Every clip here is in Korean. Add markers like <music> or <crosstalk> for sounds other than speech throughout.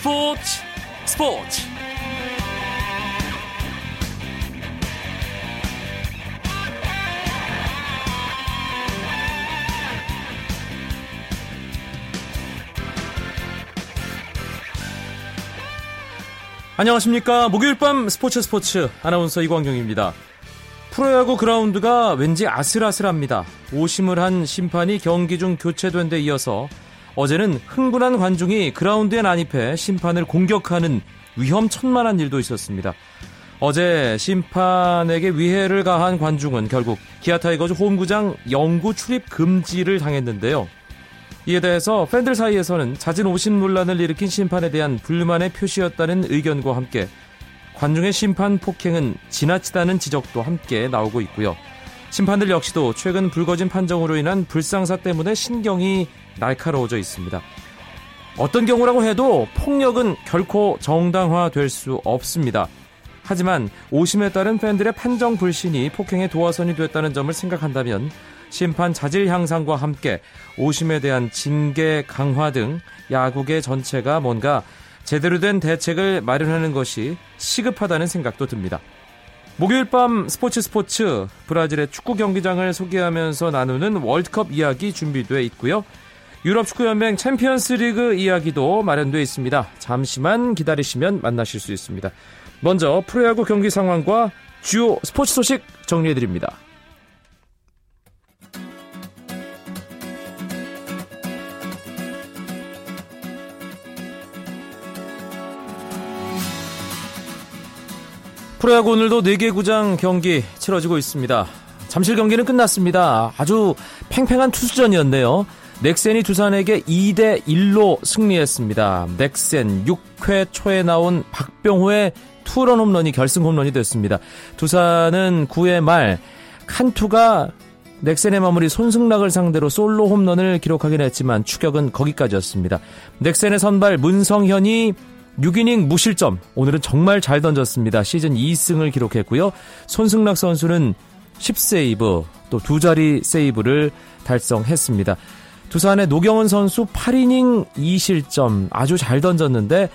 스포츠 스포츠. 안녕하십니까. 목요일 밤 스포츠 스포츠. 아나운서 이광경입니다. 프로야구 그라운드가 왠지 아슬아슬합니다. 오심을 한 심판이 경기 중 교체된 데 이어서 어제는 흥분한 관중이 그라운드에 난입해 심판을 공격하는 위험천만한 일도 있었습니다. 어제 심판에게 위해를 가한 관중은 결국 기아 타이거즈 홈구장 영구 출입 금지를 당했는데요. 이에 대해서 팬들 사이에서는 잦은 오심 논란을 일으킨 심판에 대한 불만의 표시였다는 의견과 함께 관중의 심판 폭행은 지나치다는 지적도 함께 나오고 있고요. 심판들 역시도 최근 불거진 판정으로 인한 불상사 때문에 신경이 날카로워져 있습니다. 어떤 경우라고 해도 폭력은 결코 정당화될 수 없습니다. 하지만 오심에 따른 팬들의 판정 불신이 폭행의 도화선이 됐다는 점을 생각한다면 심판 자질 향상과 함께 오심에 대한 징계 강화 등 야구계 전체가 뭔가 제대로 된 대책을 마련하는 것이 시급하다는 생각도 듭니다. 목요일 밤 스포츠 스포츠 브라질의 축구 경기장을 소개하면서 나누는 월드컵 이야기 준비되어 있고요. 유럽 축구연맹 챔피언스 리그 이야기도 마련되어 있습니다. 잠시만 기다리시면 만나실 수 있습니다. 먼저 프로야구 경기 상황과 주요 스포츠 소식 정리해 드립니다. 프로야구 오늘도 4개 구장 경기 치러지고 있습니다. 잠실 경기는 끝났습니다. 아주 팽팽한 투수전이었네요. 넥센이 두산에게 2대 1로 승리했습니다. 넥센 6회 초에 나온 박병호의 투런 홈런이 결승 홈런이 됐습니다. 두산은 9회 말 칸투가 넥센의 마무리 손승락을 상대로 솔로 홈런을 기록하긴 했지만 추격은 거기까지였습니다. 넥센의 선발 문성현이 6이닝 무실점. 오늘은 정말 잘 던졌습니다. 시즌 2승을 기록했고요. 손승락 선수는 10세이브, 또 두 자리 세이브를 달성했습니다. 두산의 노경은 선수 8이닝 2실점 아주 잘 던졌는데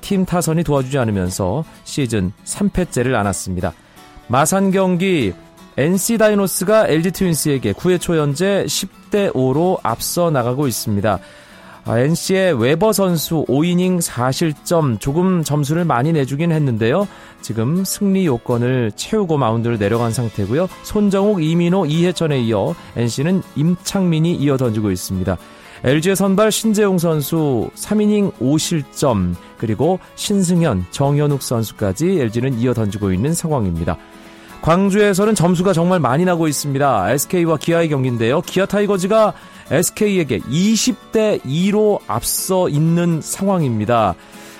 팀 타선이 도와주지 않으면서 시즌 3패째를 안았습니다. 마산 경기 NC 다이노스가 LG 트윈스에게 9회 초 현재 10대 5로 앞서 나가고 있습니다. NC의 웨버 선수 5이닝 4실점 조금 점수를 많이 내주긴 했는데요. 지금 승리 요건을 채우고 마운드를 내려간 상태고요. 손정욱, 이민호, 이해천에 이어 NC는 임창민이 이어 던지고 있습니다. LG의 선발 신재용 선수 3이닝 5실점 그리고 신승현, 정현욱 선수까지 LG는 이어 던지고 있는 상황입니다. 광주에서는 점수가 정말 많이 나고 있습니다. SK와 기아의 경기인데요. 기아 타이거즈가 SK에게 20대 2로 앞서 있는 상황입니다.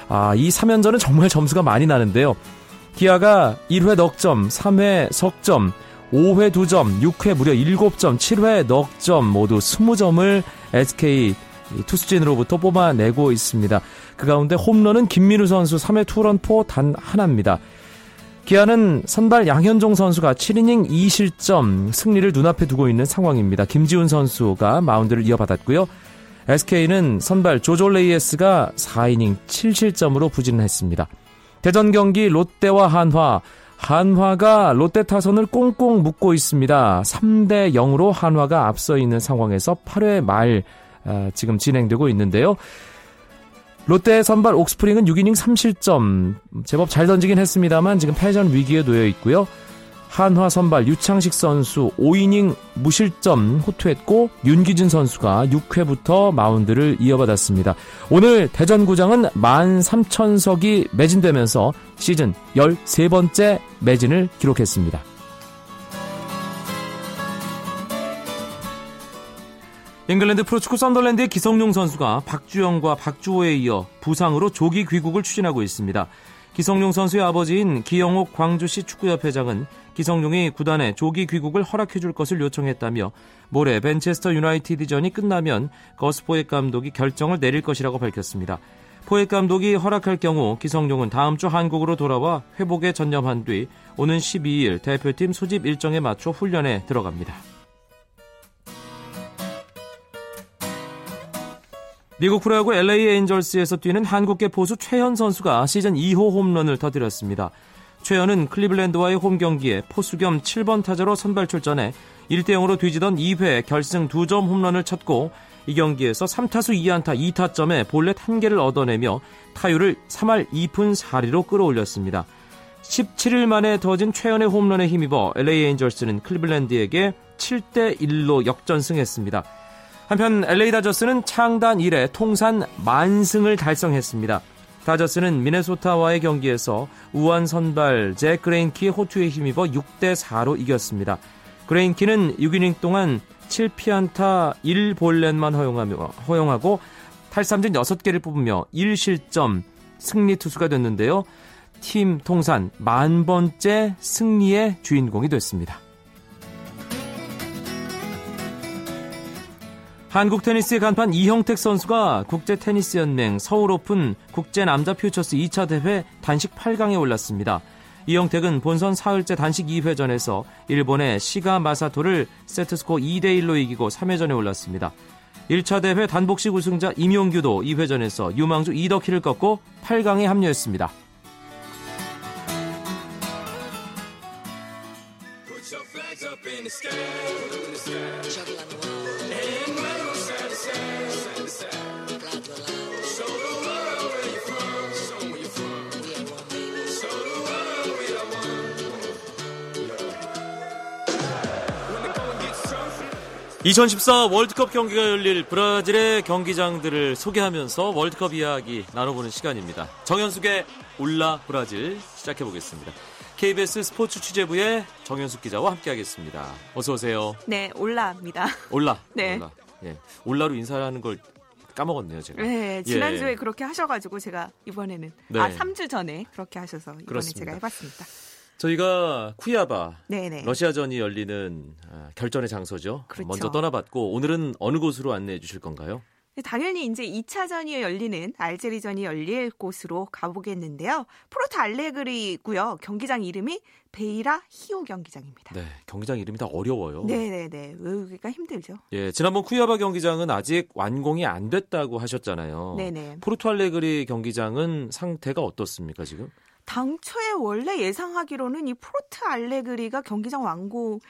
아, 이 3연전은 정말 점수가 많이 나는데요. 기아가 1회 넉점, 3회 석점, 5회 2점, 6회 무려 7점, 7회 넉점 모두 20점을 SK 투수진으로부터 뽑아내고 있습니다. 그 가운데 홈런은 김민우 선수 3회 투런 포 단 하나입니다. 기아는 선발 양현종 선수가 7이닝 2실점 승리를 눈앞에 두고 있는 상황입니다. 김지훈 선수가 마운드를 이어받았고요. SK는 선발 조졸레이에스가 4이닝 7실점으로 부진했습니다. 대전 경기 롯데와 한화 한화가 롯데 타선을 꽁꽁 묶고 있습니다. 3대 0으로 한화가 앞서 있는 상황에서 8회 말 아, 지금 진행되고 있는데요. 롯데 선발 옥스프링은 6이닝 3실점 제법 잘 던지긴 했습니다만 지금 패전 위기에 놓여 있고요. 한화 선발 유창식 선수 5이닝 무실점 호투했고 윤기진 선수가 6회부터 마운드를 이어받았습니다. 오늘 대전구장은 13,000석이 매진되면서 시즌 13번째 매진을 기록했습니다. 잉글랜드 프로축구 썬더랜드의 기성용 선수가 박주영과 박주호에 이어 부상으로 조기 귀국을 추진하고 있습니다. 기성용 선수의 아버지인 기영옥 광주시 축구협회장은 기성용이 구단에 조기 귀국을 허락해 줄 것을 요청했다며 모레 벤체스터 유나이티드전이 끝나면 거스 포획 감독이 결정을 내릴 것이라고 밝혔습니다. 포획 감독이 허락할 경우 기성용은 다음 주 한국으로 돌아와 회복에 전념한 뒤 오는 12일 대표팀 소집 일정에 맞춰 훈련에 들어갑니다. 미국 프로야구 LA 에인절스에서 뛰는 한국계 포수 최현 선수가 시즌 2호 홈런을 터뜨렸습니다. 최현은 클리블랜드와의 홈 경기에 포수 겸 7번 타자로 선발 출전해 1대 0으로 뒤지던 2회 결승 2점 홈런을 쳤고 이 경기에서 3타수 2안타 2타점에 볼넷 1개를 얻어내며 타율을 3할 2푼 4리로 끌어올렸습니다. 17일 만에 더진 최연의 홈런에 힘입어 LA 에인절스는 클리블랜드에게 7대 1로 역전승했습니다. 한편 LA 다저스는 창단 이래 통산 만승을 달성했습니다. 다저스는 미네소타와의 경기에서 우한 선발 잭 그레인키의 호투에 힘입어 6대 4로 이겼습니다. 그레인키는 6이닝 동안 7피안타 1볼넷만 허용하며, 허용하고 탈삼진 6개를 뽑으며 1실점 승리 투수가 됐는데요. 팀 통산 만 번째 승리의 주인공이 됐습니다. 한국 테니스의 간판 이형택 선수가 국제 테니스 연맹 서울 오픈 국제 남자 퓨처스 2차 대회 단식 8강에 올랐습니다. 이형택은 본선 사흘째 단식 2회전에서 일본의 시가 마사토를 세트스코 2대 1로 이기고 3회전에 올랐습니다. 1차 대회 단복식 우승자 임용규도 2회전에서 유망주 이덕희를 꺾고 8강에 합류했습니다. (2014) 월드컵 경기가 열릴 브라질의 경기장들을 소개하면서 월드컵 이야기 나눠보는 시간입니다. 정현숙의 올라 브라질 시작해 보겠습니다 KBS 스포츠 취재부의 정현숙 기자와 함께하겠습니다. 어서 오세요. 네, 올라입니다. 올라. <laughs> 네. 올라. 예. 올라로 인사하는 걸 까먹었네요, 제가. 네, 지난주에 예. 그렇게 하셔가지고 제가 이번에는 네. 아 3주 전에 그렇게 하셔서 이번에 그렇습니다. 제가 해봤습니다. 저희가 쿠이아바 네네. 러시아전이 열리는 아, 결전의 장소죠. 그렇죠. 먼저 떠나봤고 오늘은 어느 곳으로 안내해 주실 건가요? 네, 당연히 이제 2차전이 열리는 알제리전이 열릴 곳으로 가보겠는데요. 프로트 알레그리고요. 경기장 이름이 베이라 히오 경기장입니다. 네, 경기장 이름이 다 어려워요. 네 네 네, 외우기가 힘들죠. 예, 지난번 쿠야바 경기장은 아직 완공이 안 됐다고 하셨잖아요. 네 네. 포르투 알레그리 경기장은 상태가 어떻습니까 지금? 당초에 원래 예상하기로는 이 프로트 알레그리가 경기장 완공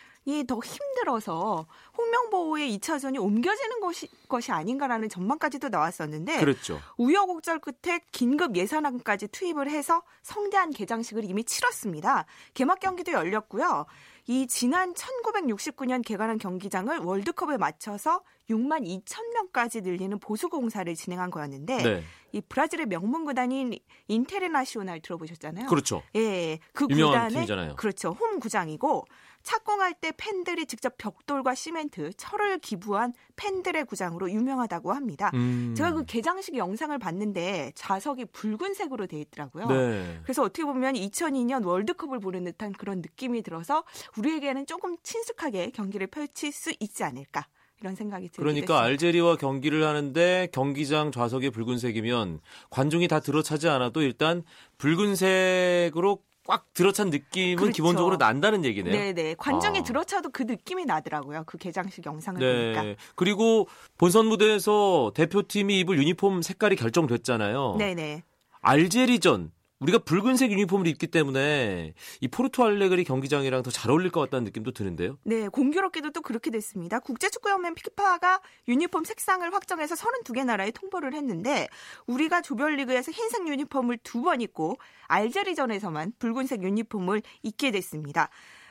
더 힘들어서 홍명보호의 2차전이 옮겨지는 것이, 것이 아닌가라는 전망까지도 나왔었는데 그렇죠. 우여곡절 끝에 긴급 예산안까지 투입을 해서 성대한 개장식을 이미 치렀습니다. 개막 경기도 열렸고요. 이 지난 1969년 개관한 경기장을 월드컵에 맞춰서 6만 2천 명까지 늘리는 보수 공사를 진행한 거였는데 네. 이 브라질의 명문 구단인 인테르나시오날 들어보셨잖아요. 그렇죠. 예, 그 구단의 팀이잖아요. 그렇죠. 홈 구장이고 착공할 때 팬들이 직접 벽돌과 시멘트, 철을 기부한 팬들의 구장으로 유명하다고 합니다. 음. 제가 그 개장식 영상을 봤는데 좌석이 붉은색으로 돼 있더라고요. 네. 그래서 어떻게 보면 2002년 월드컵을 보는 듯한 그런 느낌이 들어서 우리에게는 조금 친숙하게 경기를 펼칠 수 있지 않을까. 이런 생각이 들어요. 그러니까 됐습니다. 알제리와 경기를 하는데 경기장 좌석이 붉은색이면 관중이 다 들어차지 않아도 일단 붉은색으로 꽉 들어찬 느낌은 그렇죠. 기본적으로 난다는 얘기네요. 네네. 관중이 아. 들어차도 그 느낌이 나더라고요. 그 개장식 영상을 네. 보니까. 그리고 본선 무대에서 대표팀이 입을 유니폼 색깔이 결정됐잖아요. 네네. 알제리전 우리가 붉은색 유니폼을 입기 때문에 이 포르투 알레그리 경기장이랑 더 잘 어울릴 것 같다는 느낌도 드는데요. 네, 공교롭게도 또 그렇게 됐습니다. 국제축구연맹 피파가 유니폼 색상을 확정해서 32개 나라에 통보를 했는데 우리가 조별리그에서 흰색 유니폼을 두 번 입고 알제리전에서만 붉은색 유니폼을 입게 됐습니다.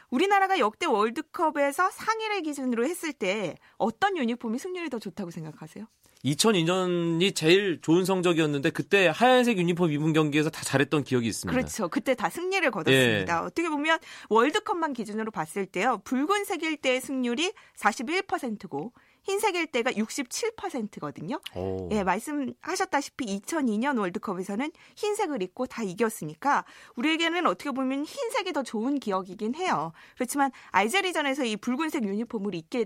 우리나라가 역대 월드컵에서 상일의 기준으로 했을 때 어떤 유니폼이 승률이 더 좋다고 생각하세요? 2002년이 제일 좋은 성적이었는데 그때 하얀색 유니폼 입은 경기에서 다 잘했던 기억이 있습니다. 그렇죠. 그때 다 승리를 거뒀습니다. 예. 어떻게 보면 월드컵만 기준으로 봤을 때요. 붉은색일 때의 승률이 41%고 흰색일 때가 67%거든요. 오. 예, 말씀하셨다시피 2002년 월드컵에서는 흰색을 입고 다 이겼으니까 우리에게는 어떻게 보면 흰색이 더 좋은 기억이긴 해요. 그렇지만 알제리전에서 이 붉은색 유니폼을 입게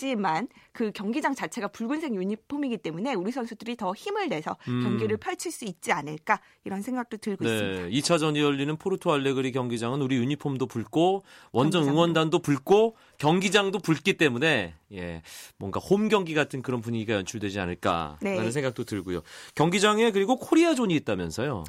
됐지만 그 경기장 자체가 붉은색 유니폼이기 때문에 우리 선수들이 더 힘을 내서 음. 경기를 펼칠 수 있지 않을까 이런 생각도 들고 네, 있습니다. 2차전이 열리는 포르투 알레그리 경기장은 우리 유니폼도 붉고 원정 경기장. 응원단도 붉고 경기장도 붉기 때문에 예, 뭔가 홈 경기 같은 그런 분위기가 연출되지 않을까라는 네. 생각도 들고요. 경기장에 그리고 코리아 존이 있다면서요.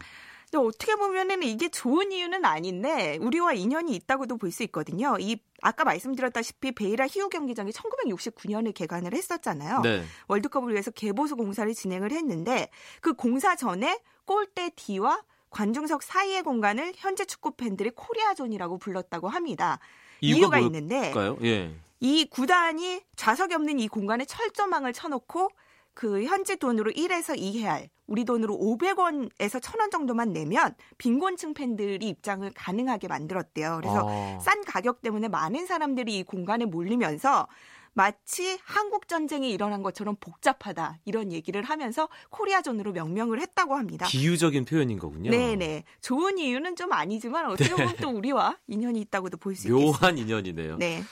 근데 어떻게 보면은 이게 좋은 이유는 아닌데 우리와 인연이 있다고도 볼 수 있거든요. 이 아까 말씀드렸다시피 베이라 히우 경기장이 1969년에 개관을 했었잖아요. 네. 월드컵을 위해서 개보수 공사를 진행을 했는데 그 공사 전에 골대 뒤와 관중석 사이의 공간을 현지 축구 팬들이 코리아존이라고 불렀다고 합니다. 이유가 뭘까요? 있는데 예. 이 구단이 좌석이 없는 이 공간에 철조망을 쳐놓고 그 현지 돈으로 1에서 2헤알, 우리 돈으로 500원에서 1000원 정도만 내면 빈곤층 팬들이 입장을 가능하게 만들었대요. 그래서 어. 싼 가격 때문에 많은 사람들이 이 공간에 몰리면서 마치 한국 전쟁이 일어난 것처럼 복잡하다 이런 얘기를 하면서 코리아존으로 명명을 했다고 합니다. 비유적인 표현인 거군요. 네네. 좋은 이유는 좀 아니지만 어떻게 보면 네. 또 우리와 인연이 있다고도 볼 수 있겠습니다. 묘한 인연이네요. 네.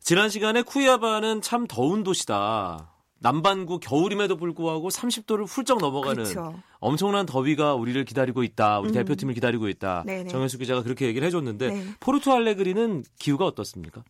지난 시간에 쿠이아바는 참 더운 도시다. 남반구 겨울임에도 불구하고 30도를 훌쩍 넘어가는 그렇죠. 엄청난 더위가 우리를 기다리고 있다. 우리 음. 대표팀을 기다리고 있다. 네네. 정현수 기자가 그렇게 얘기를 해줬는데 네. 포르투 알레그리는 기후가 어떻습니까?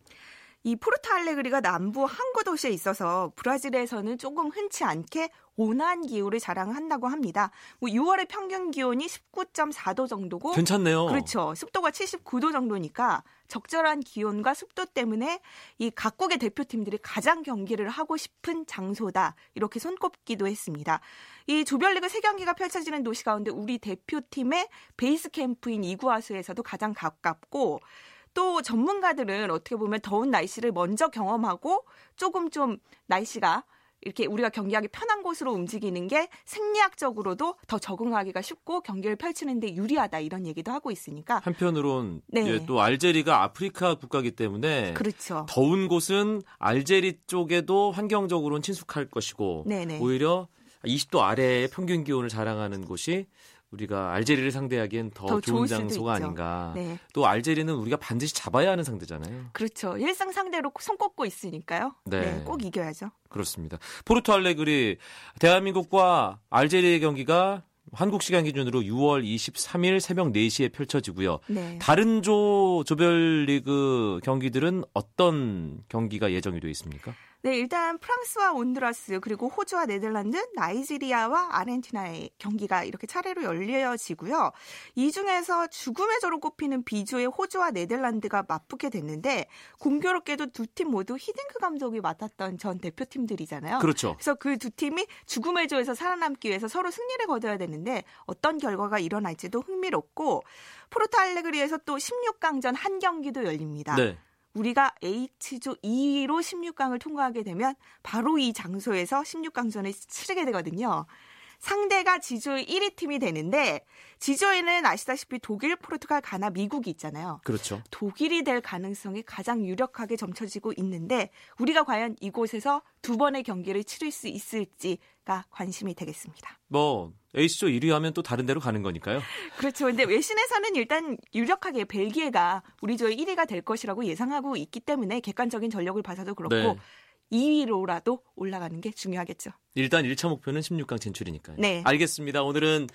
이 포르투 알레그리가 남부 항구 도시에 있어서 브라질에서는 조금 흔치 않게 온화한 기후를 자랑한다고 합니다. 뭐 6월의 평균 기온이 19.4도 정도고 괜찮네요. 그렇죠. 습도가 79도 정도니까 적절한 기온과 습도 때문에 이 각국의 대표팀들이 가장 경기를 하고 싶은 장소다. 이렇게 손꼽기도 했습니다. 이 조별리그 3경기가 펼쳐지는 도시 가운데 우리 대표팀의 베이스 캠프인 이구아수에서도 가장 가깝고 또 전문가들은 어떻게 보면 더운 날씨를 먼저 경험하고 조금 좀 날씨가 이렇게 우리가 경기하기 편한 곳으로 움직이는 게 생리학적으로도 더 적응하기가 쉽고 경기를 펼치는데 유리하다 이런 얘기도 하고 있으니까 한편으로는 네. 예, 또 알제리가 아프리카 국가이기 때문에 그렇죠. 더운 곳은 알제리 쪽에도 환경적으로는 친숙할 것이고 네네. 오히려 20도 아래의 평균 기온을 자랑하는 곳이 우리가 알제리를 상대하기엔 더, 더 좋은 장소가 있죠. 아닌가. 네. 또 알제리는 우리가 반드시 잡아야 하는 상대잖아요. 그렇죠. 1승 상대로 손꼽고 있으니까요. 네. 네. 꼭 이겨야죠. 그렇습니다. 포르투 알레그리 대한민국과 알제리의 경기가 한국 시간 기준으로 6월 23일 새벽 4시에 펼쳐지고요. 네. 다른 조 조별리그 경기들은 어떤 경기가 예정이 되어 있습니까? 네, 일단 프랑스와 온두라스 그리고 호주와 네덜란드, 나이지리아와 아르헨티나의 경기가 이렇게 차례로 열려지고요. 이 중에서 죽음의 조로 꼽히는 B조의 호주와 네덜란드가 맞붙게 됐는데 공교롭게도 두 팀 모두 히딩크 감독이 맡았던 전 대표팀들이잖아요. 그렇죠. 그래서 그 두 팀이 죽음의 조에서 살아남기 위해서 서로 승리를 거둬야 되는데 어떤 결과가 일어날지도 흥미롭고 포르투 알레그리에서 또 16강전 한 경기도 열립니다. 네. 우리가 H조 2위로 16강을 통과하게 되면 바로 이 장소에서 16강전을 치르게 되거든요. 상대가 지조의 1위 팀이 되는데 지조에는 아시다시피 독일, 포르투갈, 가나, 미국이 있잖아요. 그렇죠. 독일이 될 가능성이 가장 유력하게 점쳐지고 있는데 우리가 과연 이곳에서 두 번의 경기를 치를 수 있을지가 관심이 되겠습니다. 뭐 A조 1위 하면 또 다른 데로 가는 거니까요. 그렇죠. 근데 외신에서는 일단 유력하게 벨기에가 우리 조의 1위가 될 것이라고 예상하고 있기 때문에 객관적인 전력을 봐서도 그렇고 네. 2위로라도 올라가는 게 중요하겠죠. 일단 1차 목표는 16강 진출이니까요. 네. 알겠습니다. 오늘은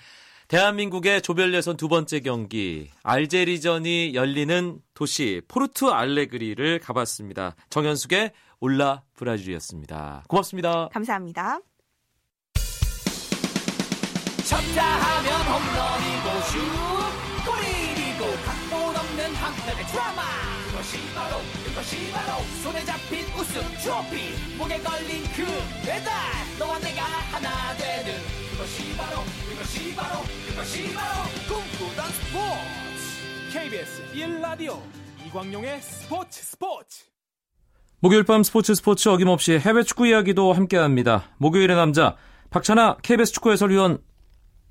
대한민국의 조별 예선 두 번째 경기 알제리전이 열리는 도시 포르투 알레그리를 가봤습니다. 정현수의 올라 브라질이었습니다. 고맙습니다. 감사합니다. 쳤다 하면 홈런이고 슛 골이고 각본 없는 한편의 드라마. 그것이 바로 그것이 바로 손에 잡힌 우승 트로피. 목에 걸린 그 배달 너와 내가 하나 되는. 그것이 바로 그것이 바로 그것이 바로 꿈꾸던 스포츠. KBS 1라디오 이광용의 스포츠 스포츠. 목요일 밤 스포츠 스포츠 어김없이 해외 축구 이야기도 함께합니다. 목요일의 남자 박찬아 KBS 축구 해설위원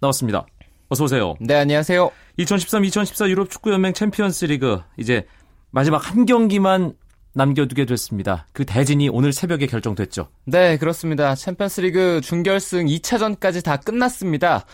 나왔습니다. 어서 오세요. 네, 안녕하세요. 2013-2014 유럽 축구 연맹 챔피언스 리그 이제 마지막 한 경기만 남겨두게 됐습니다. 그 대진이 오늘 새벽에 결정됐죠. 네, 그렇습니다. 챔피언스 리그 준결승 2차전까지 다 끝났습니다.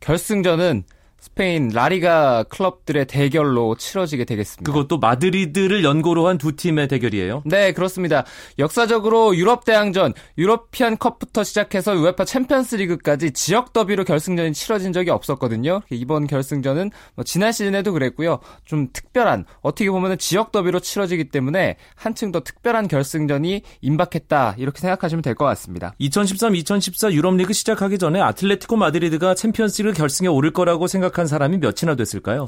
결승전은 스페인 라리가 클럽들의 대결로 치러지게 되겠습니다. 그것도 마드리드를 연고로 한 두 팀의 대결이에요? 네, 그렇습니다. 역사적으로 유럽 대항전, 유러피안 컵부터 시작해서 UEFA 챔피언스 리그까지 지역 더비로 결승전이 치러진 적이 없었거든요. 이번 결승전은 뭐 지난 시즌에도 그랬고요. 좀 특별한 어떻게 보면 지역 더비로 치러지기 때문에 한층 더 특별한 결승전이 임박했다. 이렇게 생각하시면 될 것 같습니다. 2013-2014 유럽 리그 시작하기 전에 아틀레티코 마드리드가 챔피언스 리그 결승에 오를 거라고 생각 생각한 사람이 몇이나 됐을까요?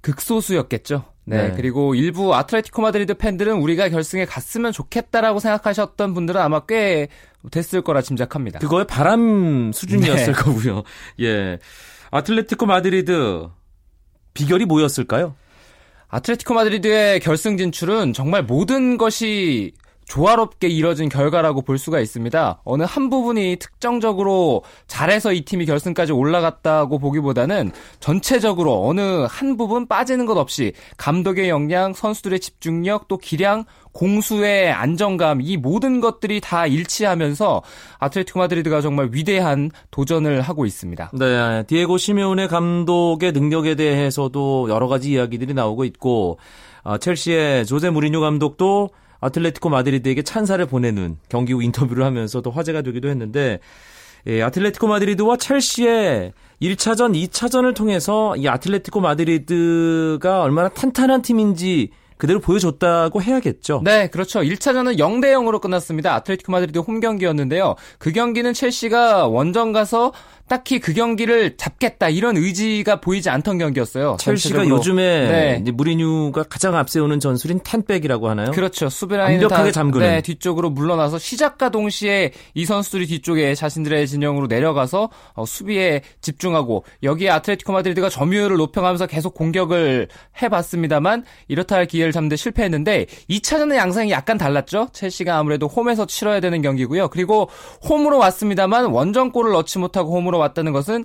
극소수였겠죠. 네, 네, 그리고 일부 아틀레티코 마드리드 팬들은 우리가 결승에 갔으면 좋겠다라고 생각하셨던 분들은 아마 꽤 됐을 거라 짐작합니다. 그거의 바람 수준이었을 <laughs> 네. 거고요. 예. 아틀레티코 마드리드 비결이 뭐였을까요? 아틀레티코 마드리드의 결승 진출은 정말 모든 것이 조화롭게 이뤄진 결과라고 볼 수가 있습니다. 어느 한 부분이 특정적으로 잘해서 이 팀이 결승까지 올라갔다고 보기보다는 전체적으로 어느 한 부분 빠지는 것 없이 감독의 역량, 선수들의 집중력, 또 기량, 공수의 안정감 이 모든 것들이 다 일치하면서 아틀레티코 마드리드가 정말 위대한 도전을 하고 있습니다. 네, 디에고 시메오네 감독의 능력에 대해서도 여러 가지 이야기들이 나오고 있고 어, 첼시의 조제 무리뉴 감독도 아틀레티코 마드리드에게 찬사를 보내는 경기 후 인터뷰를 하면서도 화제가 되기도 했는데 예, 아틀레티코 마드리드와 첼시의 1차전, 2차전을 통해서 이 아틀레티코 마드리드가 얼마나 탄탄한 팀인지 그대로 보여줬다고 해야겠죠. 네, 그렇죠. 1차전은 0대 0으로 끝났습니다. 아틀레티코 마드리드 홈 경기였는데요. 그 경기는 첼시가 원정 가서 딱히 그 경기를 잡겠다 이런 의지가 보이지 않던 경기였어요. 첼시가 요즘에 네. 무리뉴가 가장 앞세우는 전술인 텐백이라고 하나요? 그렇죠. 수비라인 완벽하게 잠그는 네, 뒤쪽으로 물러나서 시작과 동시에 이 선수들이 뒤쪽에 자신들의 진영으로 내려가서 어, 수비에 집중하고 여기에 아틀레티코 마드리드가 점유율을 높여가면서 계속 공격을 해봤습니다만 이렇다 할 기회를 잡는데 실패했는데 2차전의 양상이 약간 달랐죠. 첼시가 아무래도 홈에서 치러야 되는 경기고요. 그리고 홈으로 왔습니다만 원정골을 넣지 못하고 홈으로 왔다는 것은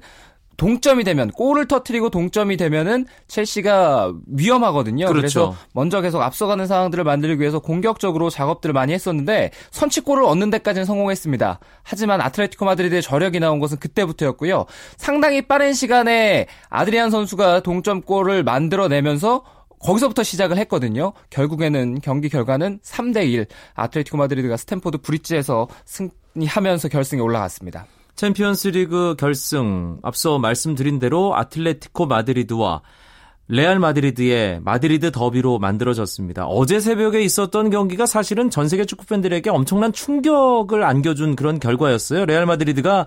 동점이 되면 골을 터트리고 동점이 되면은 첼시가 위험하거든요. 그렇죠. 그래서 먼저 계속 앞서가는 상황들을 만들기 위해서 공격적으로 작업들을 많이 했었는데 선취골을 얻는 데까지는 성공했습니다. 하지만 아틀레티코 마드리드의 저력이 나온 것은 그때부터였고요. 상당히 빠른 시간에 아드리안 선수가 동점골을 만들어내면서 거기서부터 시작을 했거든요. 결국에는 경기 결과는 3대 1. 아틀레티코 마드리드가 스탠포드 브릿지에서 승리하면서 결승에 올라갔습니다. 챔피언스 리그 결승 앞서 말씀드린 대로 아틀레티코 마드리드와 레알 마드리드의 마드리드 더비로 만들어졌습니다. 어제 새벽에 있었던 경기가 사실은 전 세계 축구 팬들에게 엄청난 충격을 안겨준 그런 결과였어요. 레알 마드리드가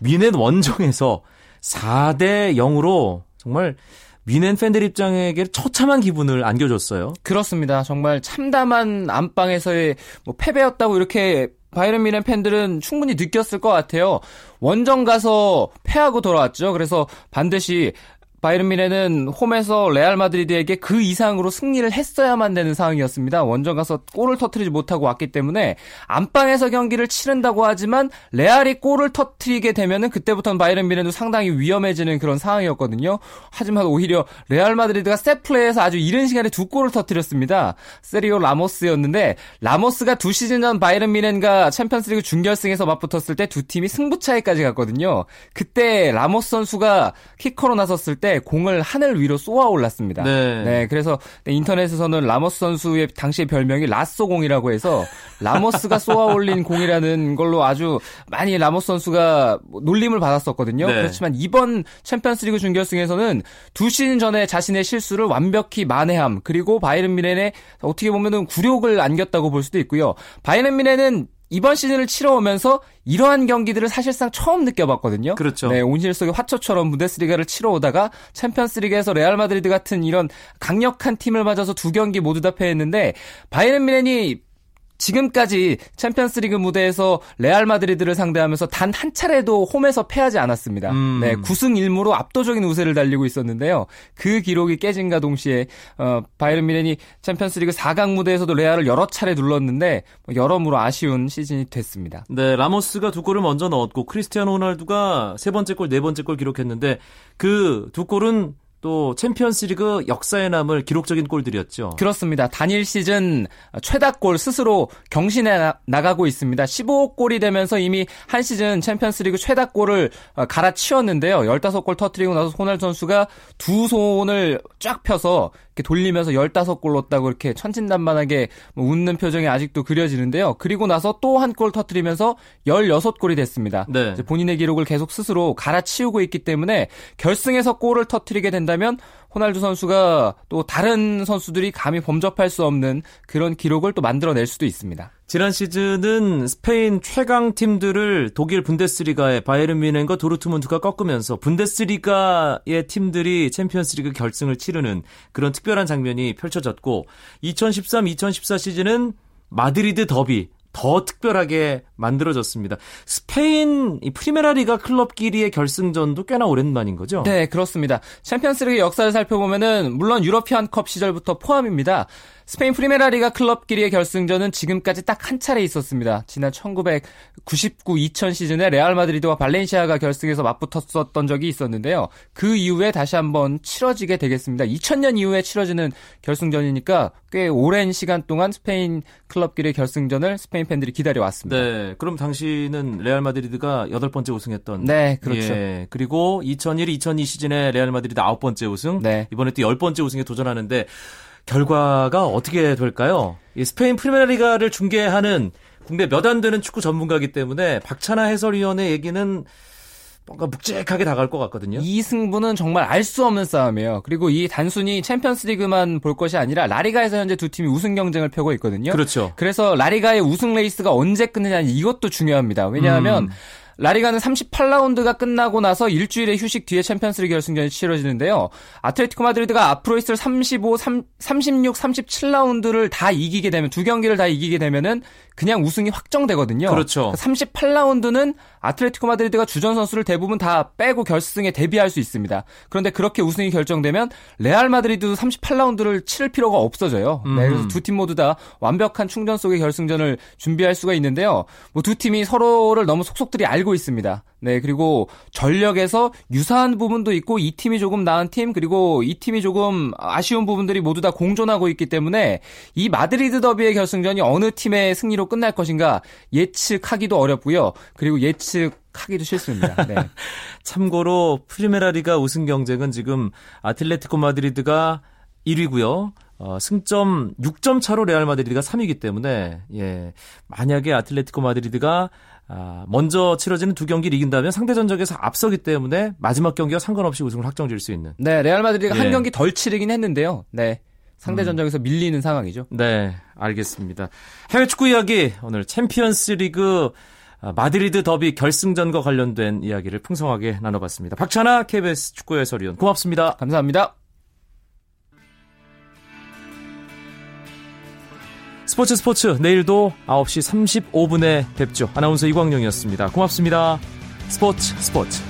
뮌헨 원정에서 4대 0으로 정말 뮌헨 팬들 입장에게 처참한 기분을 안겨줬어요. 그렇습니다. 정말 참담한 안방에서의 뭐 패배였다고 이렇게 바이런 미넨 팬들은 충분히 느꼈을 것 같아요. 원정 가서 패하고 돌아왔죠. 그래서 반드시 바이른 미네는 홈에서 레알 마드리드에게 그 이상으로 승리를 했어야만 되는 상황이었습니다. 원정 가서 골을 터트리지 못하고 왔기 때문에 안방에서 경기를 치른다고 하지만 레알이 골을 터트리게 되면은 그때부터는 바이른 미네도 상당히 위험해지는 그런 상황이었거든요. 하지만 오히려 레알 마드리드가 세트 플레이에서 아주 이른 시간에 두 골을 터트렸습니다. 세르히오 라모스였는데 라모스가 두 시즌 전 바이에른 뮌헨과 챔피언스리그 준결승에서 맞붙었을 때 두 팀이 승부차기까지 갔거든요. 그때 라모스 선수가 키커로 나섰을 때 공을 하늘 위로 쏘아 올렸습니다. 네. 네 그래서 인터넷에서는 라모스 선수의 당시의 별명이 라쏘공이라고 해서 라모스가 쏘아 올린 공이라는 걸로 아주 많이 라모스 선수가 놀림을 받았었거든요. 네. 그렇지만 이번 챔피언스리그 준결승에서는 두 시즌 전에 자신의 실수를 완벽히 만회함 그리고 바이에른 뮌헨에 어떻게 보면은 굴욕을 안겼다고 볼 수도 있고요. 바이에른 뮌헨은 이번 시즌을 치러오면서 이러한 경기들을 사실상 처음 느껴봤거든요. 그렇죠. 네, 온실 속의 화초처럼 분데스리가를 치러오다가 챔피언스리그에서 레알 마드리드 같은 이런 강력한 팀을 맞아서 두 경기 모두 다 패했는데 바이에른 뮌헨이 지금까지 챔피언스리그 무대에서 레알 마드리드를 상대하면서 단 한 차례도 홈에서 패하지 않았습니다. 음. 네, 9승 1무로 압도적인 우세를 달리고 있었는데요. 그 기록이 깨진과 동시에 어, 바이른 미넨이 챔피언스리그 4강 무대에서도 레알을 여러 차례 눌렀는데 뭐 여러모로 아쉬운 시즌이 됐습니다. 네, 라모스가 두 골을 먼저 넣었고 크리스티아노 호날두가 세 번째 골, 네 번째 골 기록했는데 그 두 골은 또 챔피언스리그 역사에 남을 기록적인 골들이었죠. 그렇습니다. 단일 시즌 최다골 스스로 경신해 나가고 있습니다. 15골이 되면서 이미 한 시즌 챔피언스리그 최다골을 어, 갈아치웠는데요. 15골 터트리고 나서 호날 선수가 두 손을 쫙 펴서 이렇게 돌리면서 15골 넣었다고 이렇게 천진난만하게 뭐 웃는 표정이 아직도 그려지는데요. 그리고 나서 또 한 골 터트리면서 16골이 됐습니다. 네. 본인의 기록을 계속 스스로 갈아치우고 있기 때문에 결승에서 골을 터트리게 된다면 호날두 선수가 또 다른 선수들이 감히 범접할 수 없는 그런 기록을 또 만들어낼 수도 있습니다. 지난 시즌은 스페인 최강 팀들을 독일 분데스리가의 바이에른 뮌헨과 도르트문트가 꺾으면서 분데스리가의 팀들이 챔피언스리그 결승을 치르는 그런 특별한 장면이 펼쳐졌고 2013-2014 시즌은 마드리드 더비 더 특별하게 만들어졌습니다. 스페인 이 프리메라리가 클럽끼리의 결승전도 꽤나 오랜만인 거죠? 네, 그렇습니다. 챔피언스리그 역사를 살펴보면은 물론 유러피안컵 시절부터 포함입니다. 스페인 프리메라리가 클럽끼리의 결승전은 지금까지 딱 한 차례 있었습니다. 지난 1999-2000 시즌에 레알 마드리드와 발렌시아가 결승에서 맞붙었었던 적이 있었는데요. 그 이후에 다시 한번 치러지게 되겠습니다. 2000년 이후에 치러지는 결승전이니까 꽤 오랜 시간 동안 스페인 클럽끼리의 결승전을 스페인 팬들이 기다려 왔습니다. 네, 그럼 당시는 레알 마드리드가 여덟 번째 우승했던 네, 그렇죠. 예, 그리고 2001, 2002 시즌에 레알 마드리드 아홉 번째 우승, 네. 이번에 또 열 번째 우승에 도전하는데 결과가 어떻게 될까요? 이 스페인 프리메라리가를 중계하는 국내 몇 안 되는 축구 전문가이기 때문에 박찬하 해설위원의 얘기는 뭔가 묵직하게 다가올 것 같거든요. 이 승부는 정말 알 수 없는 싸움이에요. 그리고 이 단순히 챔피언스리그만 볼 것이 아니라 라리가에서 현재 두 팀이 우승 경쟁을 펴고 있거든요. 그렇죠. 그래서 라리가의 우승 레이스가 언제 끝나느냐 이것도 중요합니다. 왜냐하면 음. 라리가는 38라운드가 끝나고 나서 일주일의 휴식 뒤에 챔피언스리그 결승전이 치러지는데요. 아틀레티코 마드리드가 앞으로 있을 35, 3, 36, 37라운드를 다 이기게 되면 두 경기를 다 이기게 되면은 그냥 우승이 확정되거든요. 그렇죠. 38라운드는 아틀레티코 마드리드가 주전 선수를 대부분 다 빼고 결승에 데뷔할 수 있습니다. 그런데 그렇게 우승이 결정되면 레알 마드리드도 38라운드를 치를 필요가 없어져요. 네, 그래서 두 팀 모두 다 완벽한 충전 속의 결승전을 준비할 수가 있는데요. 뭐 두 팀이 서로를 너무 속속들이 알고 있습니다. 네, 그리고 전력에서 유사한 부분도 있고 이 팀이 조금 나은 팀 그리고 이 팀이 조금 아쉬운 부분들이 모두 다 공존하고 있기 때문에 이 마드리드 더비의 결승전이 어느 팀의 승리로 끝날 것인가 예측하기도 어렵고요. 그리고 예측 하기도 싫습니다. 네. <laughs> 참고로 프리메라리가 우승 경쟁은 지금 아틀레티코 마드리드가 1위고요. 어, 승점 6점 차로 레알 마드리드가 3위이기 때문에 예. 만약에 아틀레티코 마드리드가 아, 먼저 치러지는 두 경기를 이긴다면 상대 전적에서 앞서기 때문에 마지막 경기와 상관없이 우승을 확정 지을 수 있는. 네, 레알 마드리드가 예. 한 경기 덜 치르긴 했는데요. 네. 상대 음. 전적에서 음. 밀리는 상황이죠. 네, 알겠습니다. 해외 축구 이야기 오늘 챔피언스 리그 아, 마드리드 더비 결승전과 관련된 이야기를 풍성하게 나눠봤습니다. 박찬하 KBS 축구 해설위원 고맙습니다. 감사합니다. 스포츠 스포츠 내일도 9시 35분에 뵙죠. 아나운서 이광용이었습니다. 고맙습니다. 스포츠 스포츠